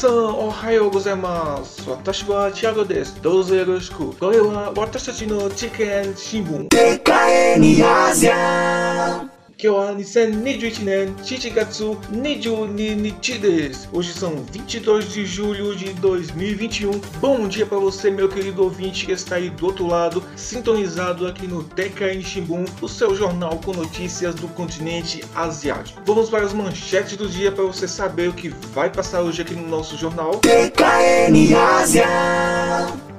さんおはようございます。私はチアゴです。どうぞよろしく。これは私たちの事件新聞。TKN Ásia. 今 que wa nisen nen shichigatsu niju ni. Hoje são 22 de julho de 2021. Bom dia para você, meu querido ouvinte que está aí do outro lado, sintonizado aqui no TKN Shimbun, o seu jornal com notícias do continente asiático. Vamos para as manchetes do dia para você saber o que vai passar hoje aqui no nosso jornal. TKN Ásia.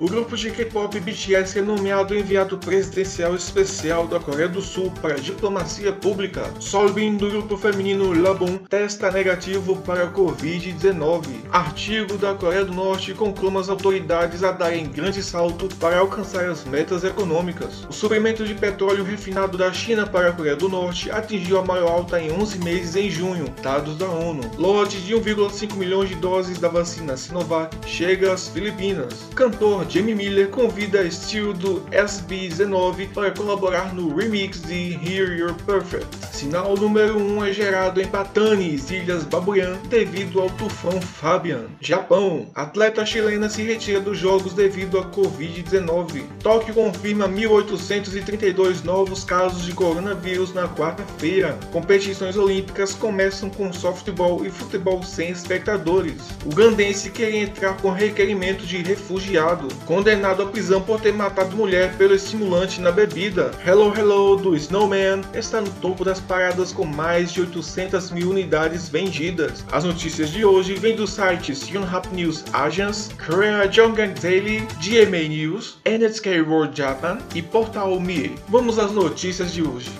O grupo de K-pop BTS é nomeado enviado presidencial especial da Coreia do Sul para diplomacia pública. Solbin do grupo feminino Labum testa negativo para a Covid-19. Artigo da Coreia do Norte conclama as autoridades a darem grande salto para alcançar as metas econômicas. O suprimento de petróleo refinado da China para a Coreia do Norte atingiu a maior alta em 11 meses em junho, dados da ONU. Lote de 1,5 milhões de doses da vacina Sinovac chega às Filipinas. Cantor Jamie Miller convida Steel do SB19 para colaborar no remix de Hear You're Perfect. Sinal número 1 um é gerado em Patanes, Ilhas Babuyan, devido ao tufão Fabian. Japão. Atleta chilena se retira dos jogos devido à Covid-19. Tóquio confirma 1.832 novos casos de coronavírus na quarta-feira. Competições olímpicas começam com softball e futebol sem espectadores. O gandense quer entrar com requerimento de refugiado condenado à prisão por ter matado mulher pelo estimulante na bebida. Hello Hello do Snowman está no topo das paradas com mais de 800 mil unidades vendidas. As notícias de hoje vêm dos sites Yonhap News Agents, Korea Jongan Daily, GMA News, NHK World Japan e Portal Me. Vamos às notícias de hoje.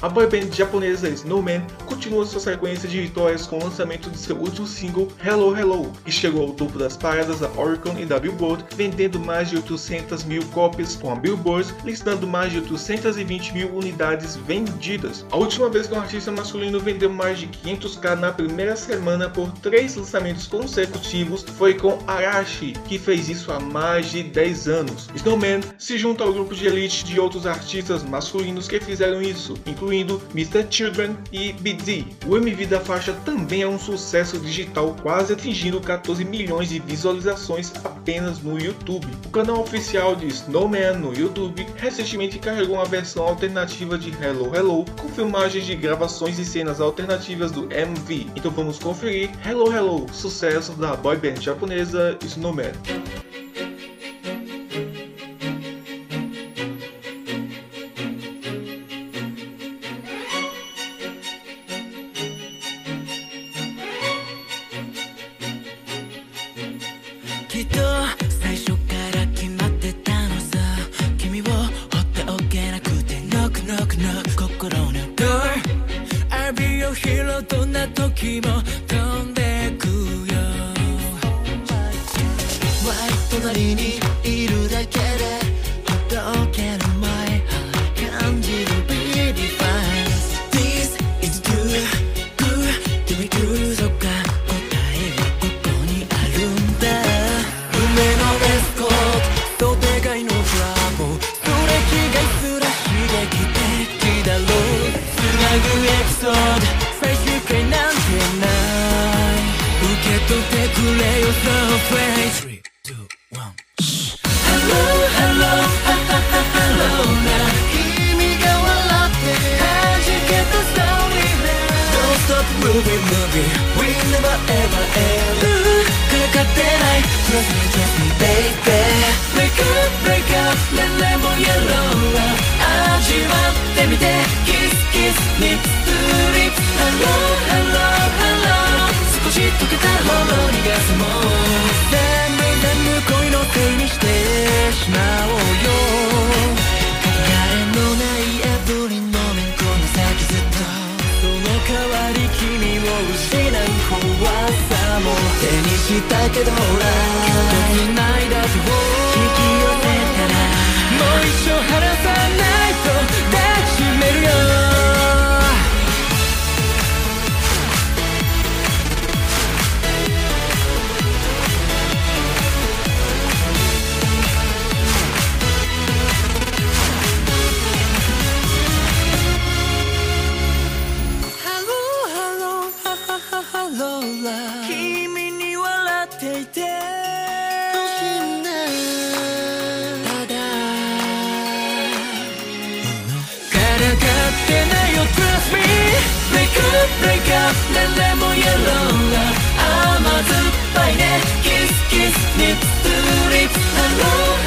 A boyband japonesa Snowman continua sua sequência de vitórias com o lançamento de seu último single Hello Hello, que chegou ao topo das paradas da Oricon e da Billboard, vendendo mais de 800 mil cópias, com a Billboard listando mais de 820 mil unidades vendidas. A última vez que um artista masculino vendeu mais de 500k na primeira semana por três lançamentos consecutivos foi com Arashi, que fez isso há mais de 10 anos. Snowman se junta ao grupo de elite de outros artistas masculinos que fizeram isso, incluindo incluindo Mr. Children e BD. O MV da faixa também é um sucesso digital, quase atingindo 14 milhões de visualizações apenas no YouTube. O canal oficial de Snowman no YouTube recentemente carregou uma versão alternativa de Hello Hello, com filmagens de gravações e cenas alternativas do MV. Então vamos conferir Hello Hello, sucesso da boyband japonesa Snowman. ない Trust me trust me baby Break up break up 年齢も yellow 味わってみて Kiss kiss lips to lips Hello hello hello 少し溶けたほろ苦さも君を失う怖さも手にしたけどほらきっと繋いだ手を引き寄せたらもう一生年齢もイエローが甘酸っぱいねキスキスリップスリップ Hello Hello Hello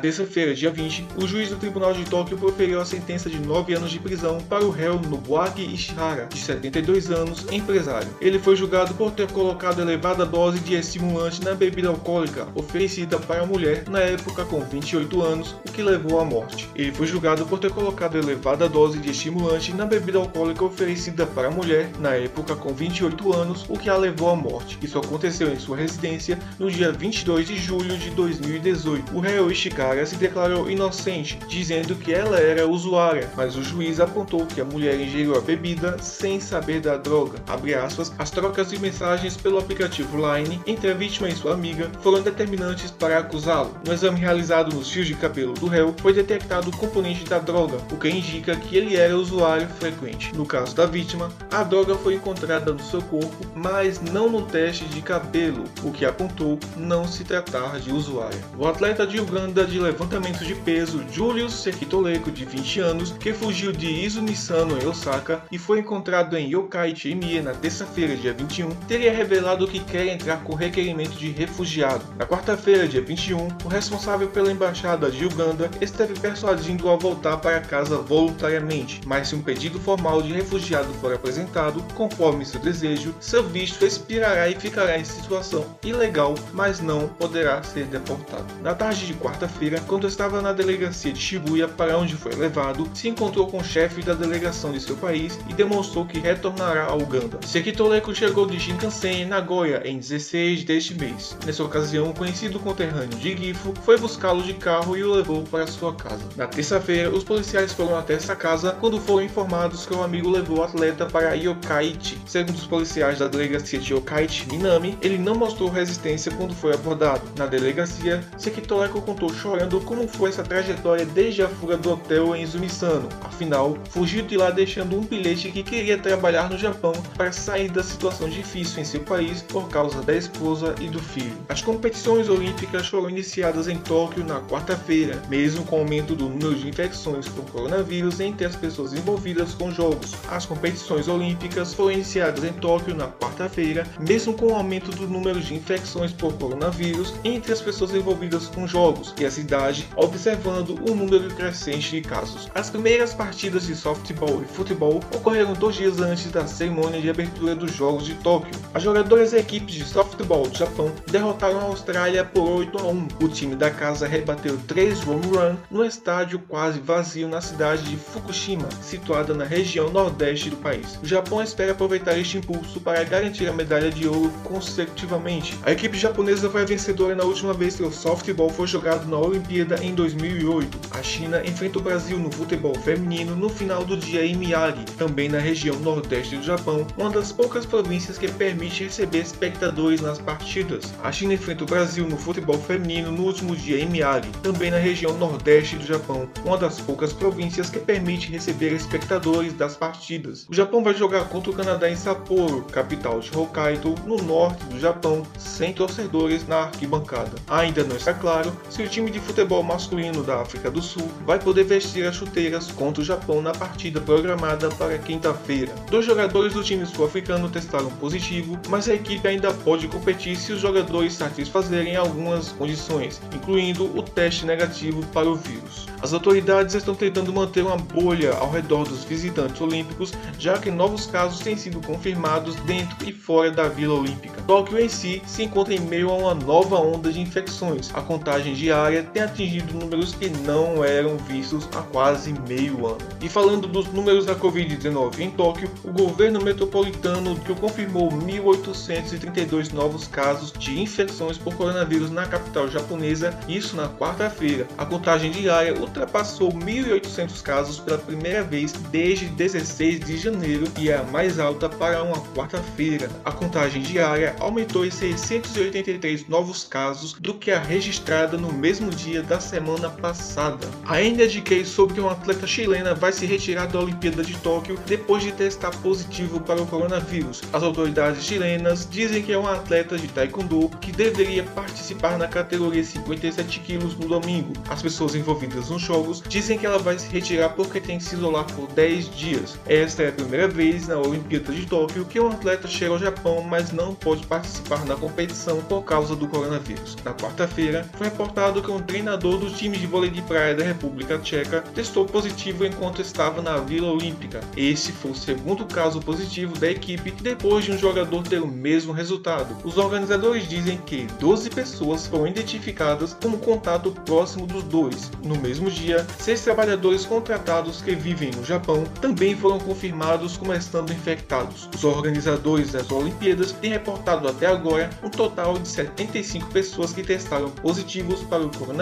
Terça-feira, dia 20, o juiz do Tribunal de Tóquio proferiu a sentença de 9 anos de prisão para o réu Nobuaki Ishihara, de 72 anos, empresário. Ele foi julgado por ter colocado elevada dose de estimulante na bebida alcoólica oferecida para a mulher na época com 28 anos, o que levou à morte. Ele foi julgado por ter colocado elevada dose de estimulante na bebida alcoólica oferecida para a mulher na época com 28 anos, o que a levou à morte. Isso aconteceu em sua residência no dia 22 de julho de 2018. O réu Ishihara se declarou inocente, dizendo que ela era usuária, mas o juiz apontou que a mulher ingeriu a bebida sem saber da droga. Aspas, as trocas de mensagens pelo aplicativo Line entre a vítima e sua amiga foram determinantes para acusá-lo. No exame realizado nos fios de cabelo do réu, foi detectado o componente da droga, o que indica que ele era usuário frequente. No caso da vítima, a droga foi encontrada no seu corpo, mas não no teste de cabelo, o que apontou não se tratar de usuária. O atleta de Uganda de levantamento de peso Julius Sekitoleko, de 20 anos, que fugiu de Izumisano em Osaka e foi encontrado em Yokkaichi Mie na terça-feira, dia 21, teria revelado que quer entrar com requerimento de refugiado. Na quarta-feira, dia 21, o responsável pela embaixada de Uganda esteve persuadindo-o a voltar para casa voluntariamente, mas se um pedido formal de refugiado for apresentado, conforme seu desejo, seu visto expirará e ficará em situação ilegal, mas não poderá ser deportado. Na tarde de quarta-feira, quando estava na delegacia de Shibuya para onde foi levado, se encontrou com o chefe da delegação de seu país e demonstrou que retornará a Uganda. Sekitoleko chegou de Shinkansen em Nagoya em 16 deste mês. Nessa ocasião, um conhecido conterrâneo de Gifu foi buscá-lo de carro e o levou para sua casa. Na terça-feira, os policiais foram até essa casa quando foram informados que o amigo levou o atleta para Yokkaichi. Segundo os policiais da delegacia de Yokkaichi Minami, ele não mostrou resistência quando foi abordado. Na delegacia, Sekitoleko contou chorando como foi essa trajetória desde a fuga do hotel em Izumisano. Afinal, fugiu de lá deixando um bilhete que queria trabalhar no Japão para sair da situação difícil em seu país por causa da esposa e do filho. As competições olímpicas foram iniciadas em Tóquio na quarta-feira, mesmo com o aumento do número de infecções por coronavírus entre as pessoas envolvidas com jogos. As competições olímpicas foram iniciadas em Tóquio na quarta-feira, mesmo com o aumento do número de infecções por coronavírus entre as pessoas envolvidas com jogos e a cidade observando o número crescente de casos. As primeiras partidas de softball e futebol ocorreram dois dias antes da cerimônia de abertura dos Jogos de Tóquio. As jogadoras da equipes de softball do Japão derrotaram a Austrália por 8 a 1. O time da casa rebateu 3 home run no estádio quase vazio na cidade de Fukushima, situada na região nordeste do país. O Japão espera aproveitar este impulso para garantir a medalha de ouro consecutivamente. A equipe japonesa foi a vencedora na última vez que o softball foi jogado na Olimpíada em 2008. A China enfrenta o Brasil no futebol feminino no final do dia em Miyagi, também na região nordeste do Japão, uma das poucas províncias que permite receber espectadores nas partidas. A China enfrenta o Brasil no futebol feminino no último dia em Miyagi, também na região nordeste do Japão, uma das poucas províncias que permite receber espectadores das partidas. O Japão vai jogar contra o Canadá em Sapporo, capital de Hokkaido, no norte do Japão, sem torcedores na arquibancada. Ainda não está claro se o time de futebol masculino da África do Sul vai poder vestir as chuteiras contra o Japão na partida programada para quinta-feira. Dois jogadores do time sul-africano testaram positivo, mas a equipe ainda pode competir se os jogadores satisfazerem algumas condições, incluindo o teste negativo para o vírus. As autoridades estão tentando manter uma bolha ao redor dos visitantes olímpicos, já que novos casos têm sido confirmados dentro e fora da Vila Olímpica. Tóquio em si se encontra em meio a uma nova onda de infecções. A contagem diária tem atingido números que não eram vistos há quase meio ano. E falando dos números da Covid-19 em Tóquio, o governo metropolitano que confirmou 1.832 novos casos de infecções por coronavírus na capital japonesa, isso na quarta-feira. A contagem diária ultrapassou 1.800 casos pela primeira vez desde 16 de janeiro e é a mais alta para uma quarta-feira. A contagem diária aumentou em 683 novos casos do que a registrada no mesmo dia da semana passada. Ainda indiquei sobre que uma atleta chilena vai se retirar da Olimpíada de Tóquio depois de testar positivo para o coronavírus. As autoridades chilenas dizem que é uma atleta de taekwondo que deveria participar na categoria 57 quilos no domingo. As pessoas envolvidas nos jogos dizem que ela vai se retirar porque tem que se isolar por 10 dias. Esta é a primeira vez na Olimpíada de Tóquio que um atleta chega ao Japão, mas não pode participar na competição por causa do coronavírus. Na quarta-feira, foi reportado que um treinador do time de vôlei de praia da República Tcheca testou positivo enquanto estava na Vila Olímpica. Esse foi o segundo caso positivo da equipe depois de um jogador ter o mesmo resultado. Os organizadores dizem que 12 pessoas foram identificadas como contato próximo dos dois. No mesmo dia, seis trabalhadores contratados que vivem no Japão também foram confirmados como estando infectados. Os organizadores das Olimpíadas têm reportado até agora um total de 75 pessoas que testaram positivos para o coronavírus,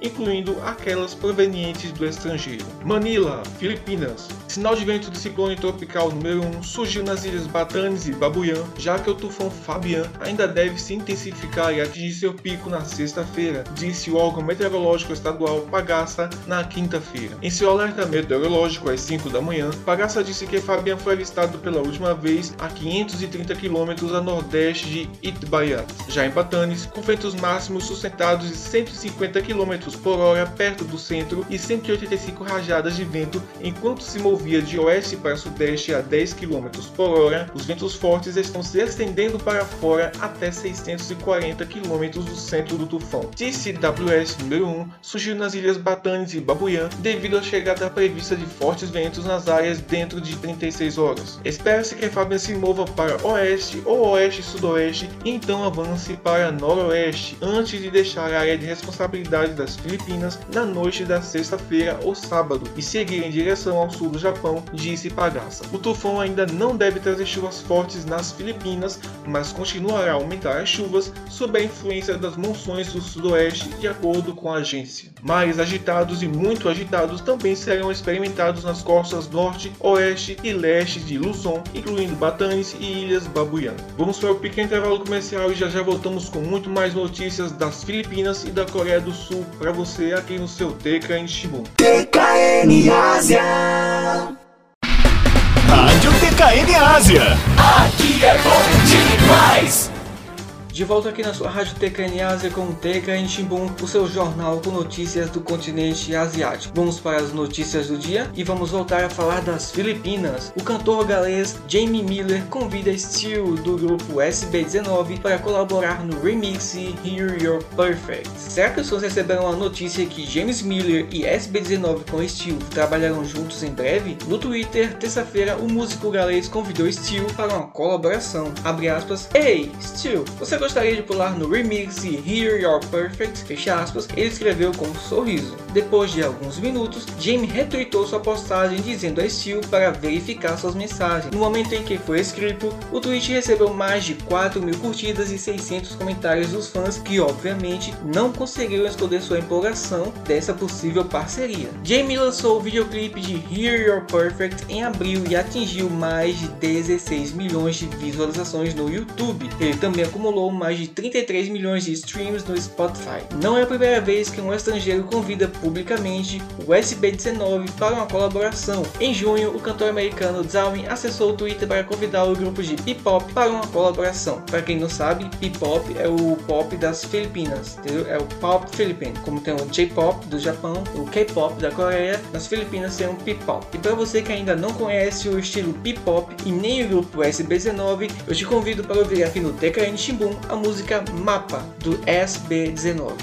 incluindo aquelas provenientes do estrangeiro. Manila, Filipinas. Sinal de vento do ciclone tropical número 1 surgiu nas ilhas Batanes e Babuyan, já que o tufão Fabian ainda deve se intensificar e atingir seu pico na sexta-feira, disse o órgão meteorológico estadual Pagassa na quinta-feira. Em seu alerta meteorológico às 5 da manhã, Pagassa disse que Fabian foi avistado pela última vez a 530 km a nordeste de Itbaiat. Já em Batanes, com ventos máximos sustentados de 150 km por hora perto do centro e 185 rajadas de vento enquanto se movia de oeste para sudeste a 10 km por hora, os ventos fortes estão se estendendo para fora até 640 km do centro do tufão. TCWS número 1 surgiu nas ilhas Batanes e Babuyan devido à chegada prevista de fortes ventos nas áreas dentro de 36 horas. Espera-se que Fabian se mova para oeste ou oeste-sudoeste e então avance para noroeste antes de deixar a área de responsabilidade das Filipinas na noite da sexta-feira ou sábado e seguir em direção ao sul do Japão, disse Pagassa. O tufão ainda não deve trazer chuvas fortes nas Filipinas, mas continuará a aumentar as chuvas sob a influência das monções do sudoeste, de acordo com a agência. Mares agitados e muito agitados também serão experimentados nas costas norte, oeste e leste de Luzon, incluindo Batanes e Ilhas Babuyan. Vamos para o pequeno intervalo comercial e já já voltamos com muito mais notícias das Filipinas e da Coreia do Sul para você aqui no seu Teca em Shibun. TKN Ásia. Rádio TKN Ásia. Aqui é bom demais. De volta aqui na sua Rádio TKN Ásia com TKN Shimbun, o seu jornal com notícias do continente asiático. Vamos para as notícias do dia e vamos voltar a falar das Filipinas. O cantor galês Jamie Miller convida Steel do grupo SB19 para colaborar no remix Hear You're Perfect. Será que os fãs receberam a notícia que James Miller e SB19 com Steel trabalharão juntos em breve? No Twitter, terça-feira, o músico galês convidou Steel para uma colaboração. Abre aspas, Ei, Steel, você gostaria de pular no remix e Hear Your Perfect, fecha aspas, ele escreveu com um sorriso. Depois de alguns minutos, Jamie retweetou sua postagem dizendo a Steel para verificar suas mensagens. No momento em que foi escrito, o tweet recebeu mais de 4 mil curtidas e 600 comentários dos fãs que obviamente não conseguiram esconder sua empolgação dessa possível parceria. Jamie lançou o videoclipe de Hear Your Perfect em abril e atingiu mais de 16 milhões de visualizações no YouTube. Ele também acumulou mais de 33 milhões de streams no Spotify. Não é a primeira vez que um estrangeiro convida publicamente o SB19 para uma colaboração. Em junho, o cantor americano Zalmin acessou o Twitter para convidar o grupo de P-pop para uma colaboração. Para quem não sabe, P-pop é o pop das Filipinas, entendeu? É o pop filipino. Como tem o J-pop do Japão, o K-pop da Coreia, nas Filipinas tem o P-pop. E para você que ainda não conhece o estilo P-pop e nem o grupo SB19, eu te convido para ouvir aqui no TKN Shimbun a música Mapa do SB19.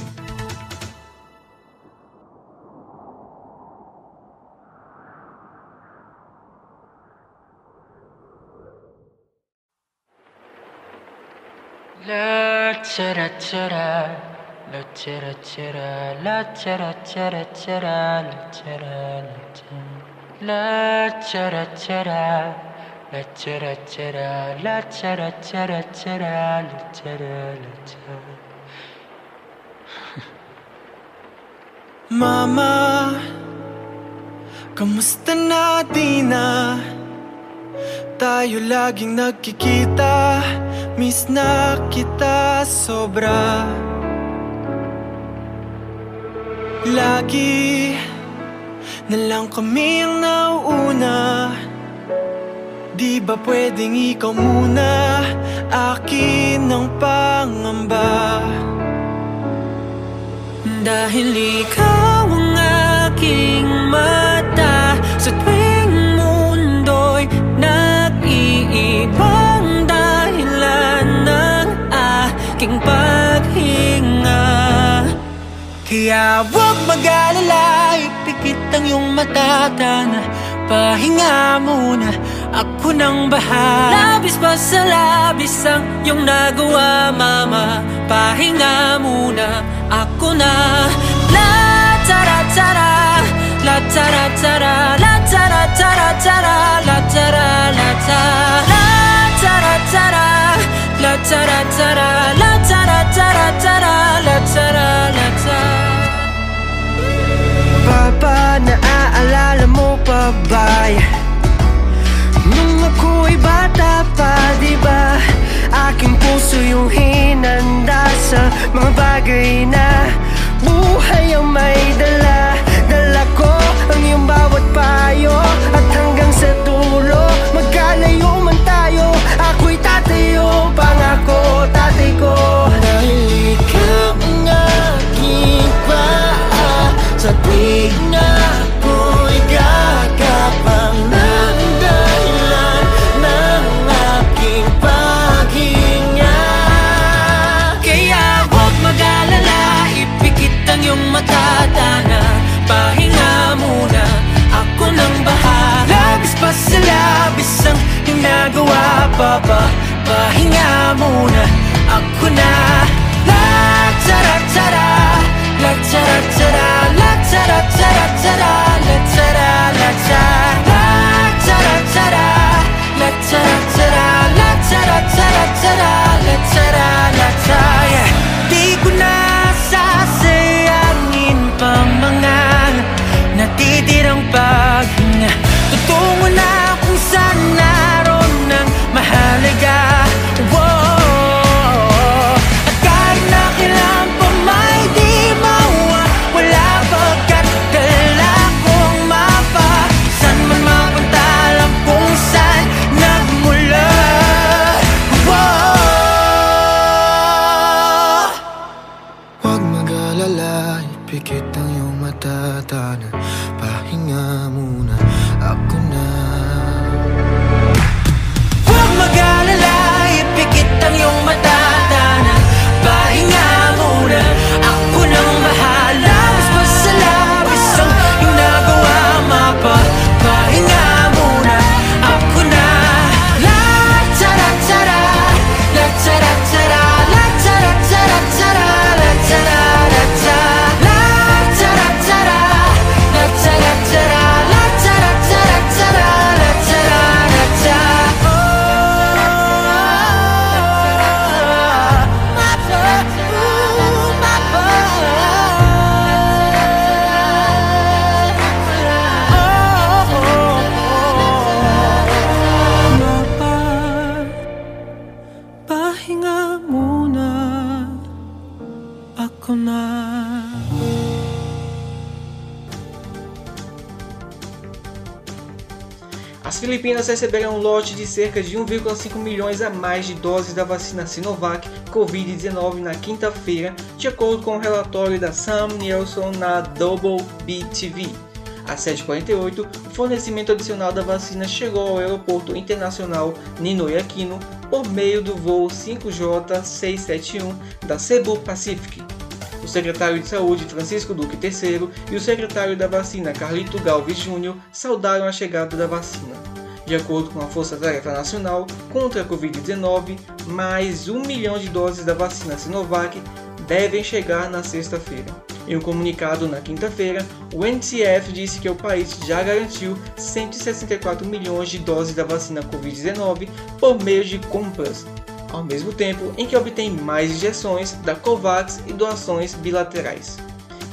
La, cha, ra, cha, ra. la chera chera, la chera chera chera, la chera la chera, la chera chera, la chera chera, la chera la chera. Mama, kamusta na di na? Tayo laging nagkikita Miss na kita sobra Lagi na lang kami ang nauuna Di ba pwedeng ikaw muna? Akin ang pangamba. Dahil ikaw ang aking mata Sa tuwing mundo'y nag-iibang dahilan ng aking paghinga. Kaya huwag mag-alala, ipikit ang iyong mata Tana, pahinga muna, ako nang bahala Labis pa sa labis ang iyong nagawa, mama Pahinga muna, ako na La tara tara, la tara tara La tara tara tara, la tara la tara La tara tara, la tara tara La tara tara tara, la tara la tara Papa, naaalala mo pa ba? Nung ako'y bata pa, di ba? Aking puso yung hinanda Papapahinga muna. Ako na receberão um lote de cerca de 1,5 milhões a mais de doses da vacina Sinovac Covid-19 na quinta-feira, de acordo com o relatório da Sam Nielsen na Double B TV. Às 7h48, o fornecimento adicional da vacina chegou ao aeroporto internacional Ninoy Aquino por meio do voo 5J671 da Cebu Pacific. O secretário de Saúde Francisco Duque III e o secretário da vacina Carlito Galvez Júnior saudaram a chegada da vacina. De acordo com a Força Tarefa Nacional contra a Covid-19, mais um milhão de doses da vacina Sinovac devem chegar na sexta-feira. Em um comunicado na quinta-feira, o NTF disse que o país já garantiu 164 milhões de doses da vacina Covid-19 por meio de compras, ao mesmo tempo em que obtém mais injeções da COVAX e doações bilaterais.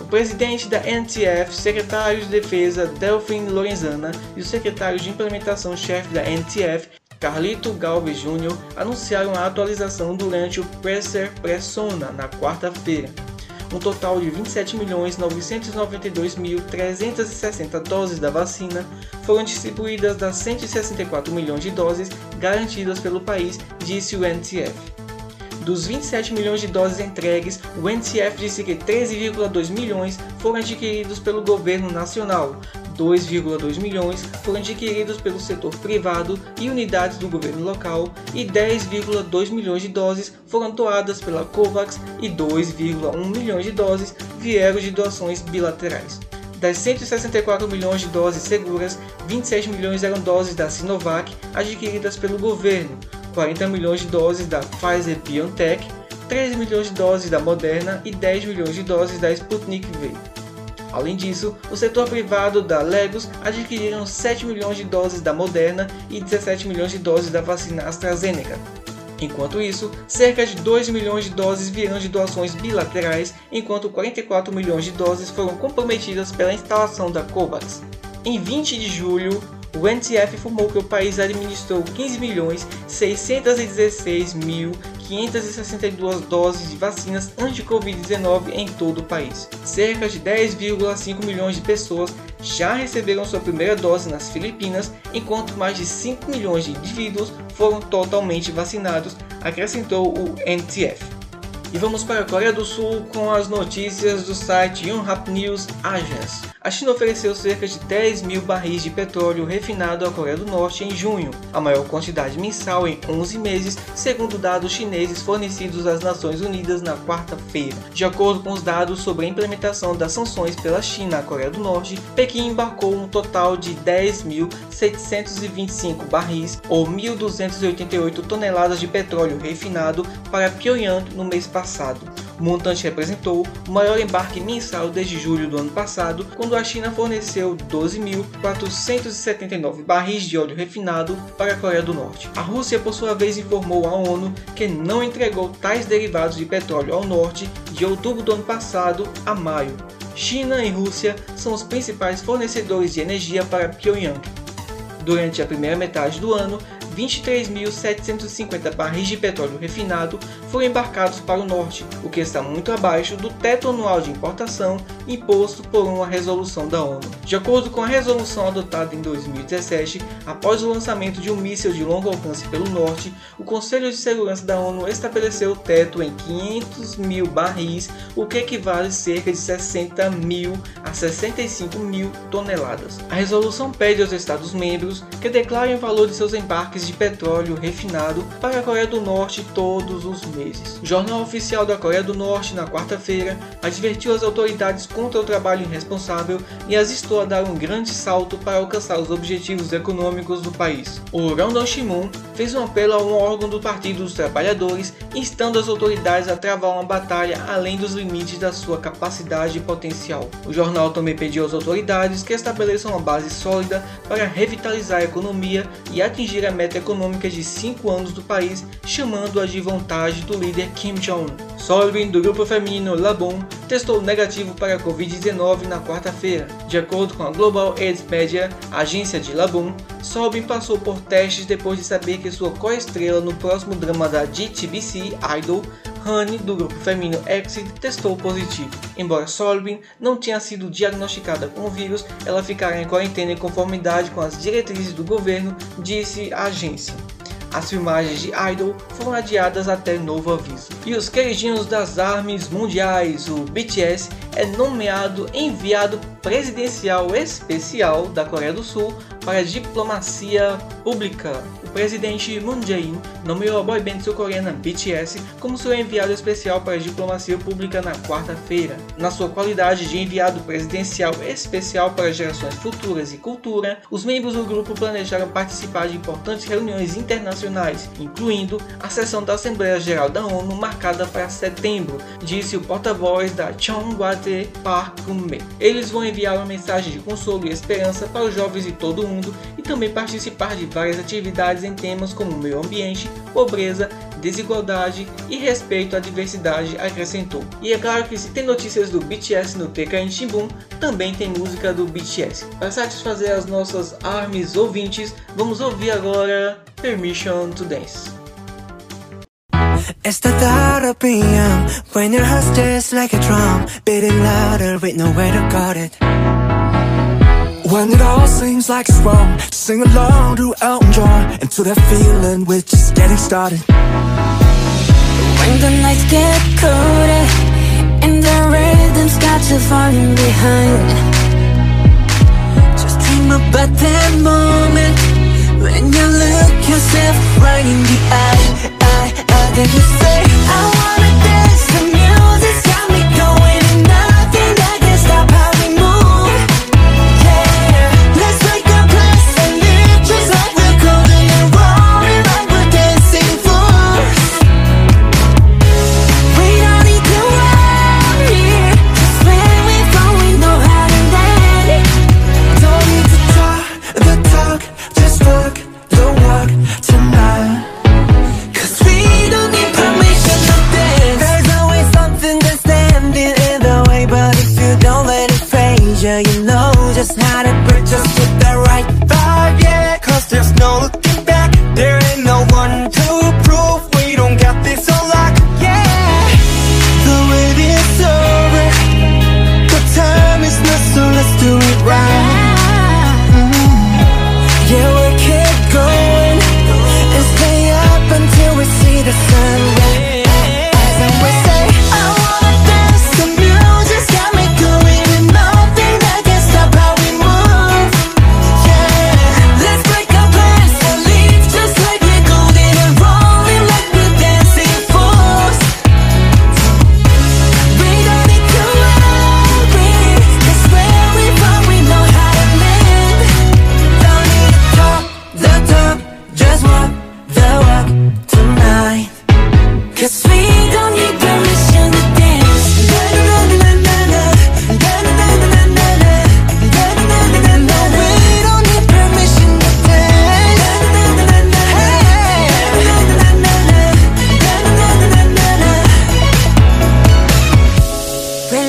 O presidente da NTF, secretário de Defesa Delfim Lorenzana e o secretário de Implementação-chefe da NTF, Carlito Galvez Jr., anunciaram a atualização durante o Presser Pressona na quarta-feira. Um total de 27.992.360 doses da vacina foram distribuídas das 164 milhões de doses garantidas pelo país, disse o NTF. Dos 27 milhões de doses entregues, o NTF disse que 13,2 milhões foram adquiridos pelo governo nacional, 2,2 milhões foram adquiridos pelo setor privado e unidades do governo local e 10,2 milhões de doses foram doadas pela COVAX e 2,1 milhões de doses vieram de doações bilaterais. Das 164 milhões de doses seguras, 26 milhões eram doses da Sinovac adquiridas pelo governo, 40 milhões de doses da Pfizer-BioNTech, 13 milhões de doses da Moderna e 10 milhões de doses da Sputnik V. Além disso, o setor privado da Legos adquiriram 7 milhões de doses da Moderna e 17 milhões de doses da vacina AstraZeneca. Enquanto isso, cerca de 2 milhões de doses virão de doações bilaterais, enquanto 44 milhões de doses foram comprometidas pela instalação da COVAX. Em 20 de julho, o NTF informou que o país administrou 15.616.562 doses de vacinas anti-Covid-19 em todo o país. Cerca de 10,5 milhões de pessoas já receberam sua primeira dose nas Filipinas, enquanto mais de 5 milhões de indivíduos foram totalmente vacinados, acrescentou o NTF. E vamos para a Coreia do Sul com as notícias do site Yonhap News Agence. A China ofereceu cerca de 10 mil barris de petróleo refinado à Coreia do Norte em junho, a maior quantidade mensal em 11 meses, segundo dados chineses fornecidos às Nações Unidas na quarta-feira. De acordo com os dados sobre a implementação das sanções pela China à Coreia do Norte, Pequim embarcou um total de 10.725 barris, ou 1.288 toneladas de petróleo refinado, para Pyongyang no mês passado. O montante representou o maior embarque mensal desde julho do ano passado, quando a China forneceu 12.479 barris de óleo refinado para a Coreia do Norte. A Rússia, por sua vez, informou à ONU que não entregou tais derivados de petróleo ao norte de outubro do ano passado a maio. China e Rússia são os principais fornecedores de energia para Pyongyang. Durante a primeira metade do ano, 23.750 barris de petróleo refinado foram embarcados para o norte, o que está muito abaixo do teto anual de importação imposto por uma resolução da ONU. De acordo com a resolução adotada em 2017, após o lançamento de um míssil de longo alcance pelo norte, o Conselho de Segurança da ONU estabeleceu o teto em 500 mil barris, o que equivale a cerca de 60 mil a 65 mil toneladas. A resolução pede aos Estados-membros que declarem o valor de seus embarques de petróleo refinado para a Coreia do Norte todos os meses. O Jornal Oficial da Coreia do Norte, na quarta-feira, advertiu as autoridades contra o trabalho irresponsável e as instou a dar um grande salto para alcançar os objetivos econômicos do país. O Rondon Shimun fez um apelo a um órgão do Partido dos Trabalhadores, instando as autoridades a travar uma batalha além dos limites da sua capacidade e potencial. O jornal também pediu às autoridades que estabeleçam uma base sólida para revitalizar a economia e atingir a meta econômica de 5 anos do país, chamando-a de vontade do líder Kim Jong-un. Solvin, do grupo feminino Labon, testou negativo para a Covid-19 na quarta-feira. De acordo com a Global AIDS Media, agência de Labon, Solvin passou por testes depois de saber que sua co-estrela no próximo drama da GTBC Idol, Honey, do grupo feminino Exit, testou positivo. Embora Solvin não tenha sido diagnosticada com o vírus, ela ficará em quarentena em conformidade com as diretrizes do governo, disse a agência. As filmagens de Idol foram adiadas até novo aviso. E os queridinhos das armas mundiais, o BTS, é nomeado enviado presidencial especial da Coreia do Sul para a diplomacia pública. O presidente Moon Jae-in nomeou a boy band sul-coreana BTS como seu enviado especial para a diplomacia pública na quarta-feira. Na sua qualidade de enviado presidencial especial para gerações futuras e cultura, os membros do grupo planejaram participar de importantes reuniões internacionais, incluindo a sessão da Assembleia Geral da ONU marcada para setembro, disse o porta-voz da Park Geun-me. Eles vão enviar uma mensagem de consolo e esperança para os jovens de todo o mundo e também participar de várias atividades em temas como meio ambiente, pobreza, desigualdade e respeito à diversidade, acrescentou. E é claro que se tem notícias do BTS no TKN Shimbun, também tem música do BTS. Para satisfazer as nossas armes ouvintes, vamos ouvir agora Permission to Dance. It's the thought of PM when your heart just like a drum, beating louder with nowhere to guard it. When it all seems like it's wrong, just sing along to Elton John and to that feeling we're just getting started. When the nights get colder and the rhythm's got you falling behind. Just dream about that moment when you look yourself right in the eye, this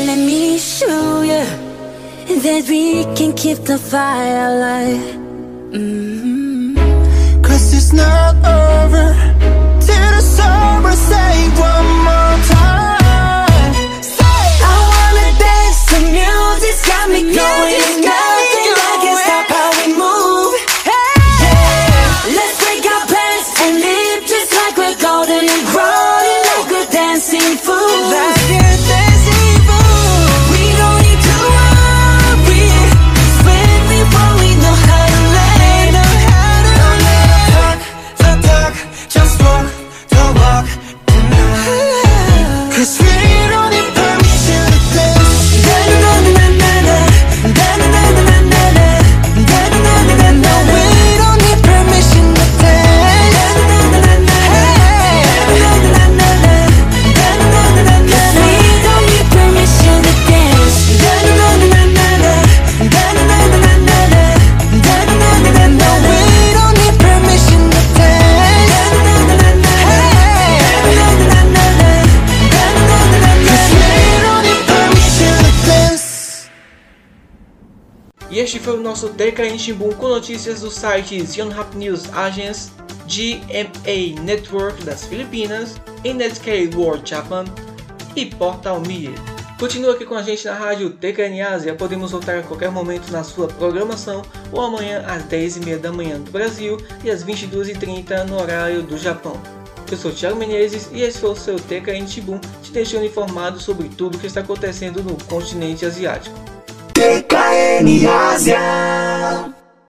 let me show you that we can keep the fire alive. Mm-hmm. Cause it's not over till the summer say one more time. Say, I wanna dance, the music's got me going. Este foi o nosso TKN Shimbun com notícias dos sites Yonhap News Agents, GMA Network das Filipinas, NSK World Japan e Portal Media. Continua aqui com a gente na rádio TKN Ásia, podemos voltar a qualquer momento na sua programação ou amanhã às 10h30 da manhã do Brasil e às 22h30 no horário do Japão. Eu sou Thiago Menezes e esse foi o seu TKN Shimbun, te deixando informado sobre tudo o que está acontecendo no continente asiático. TKN Ásia.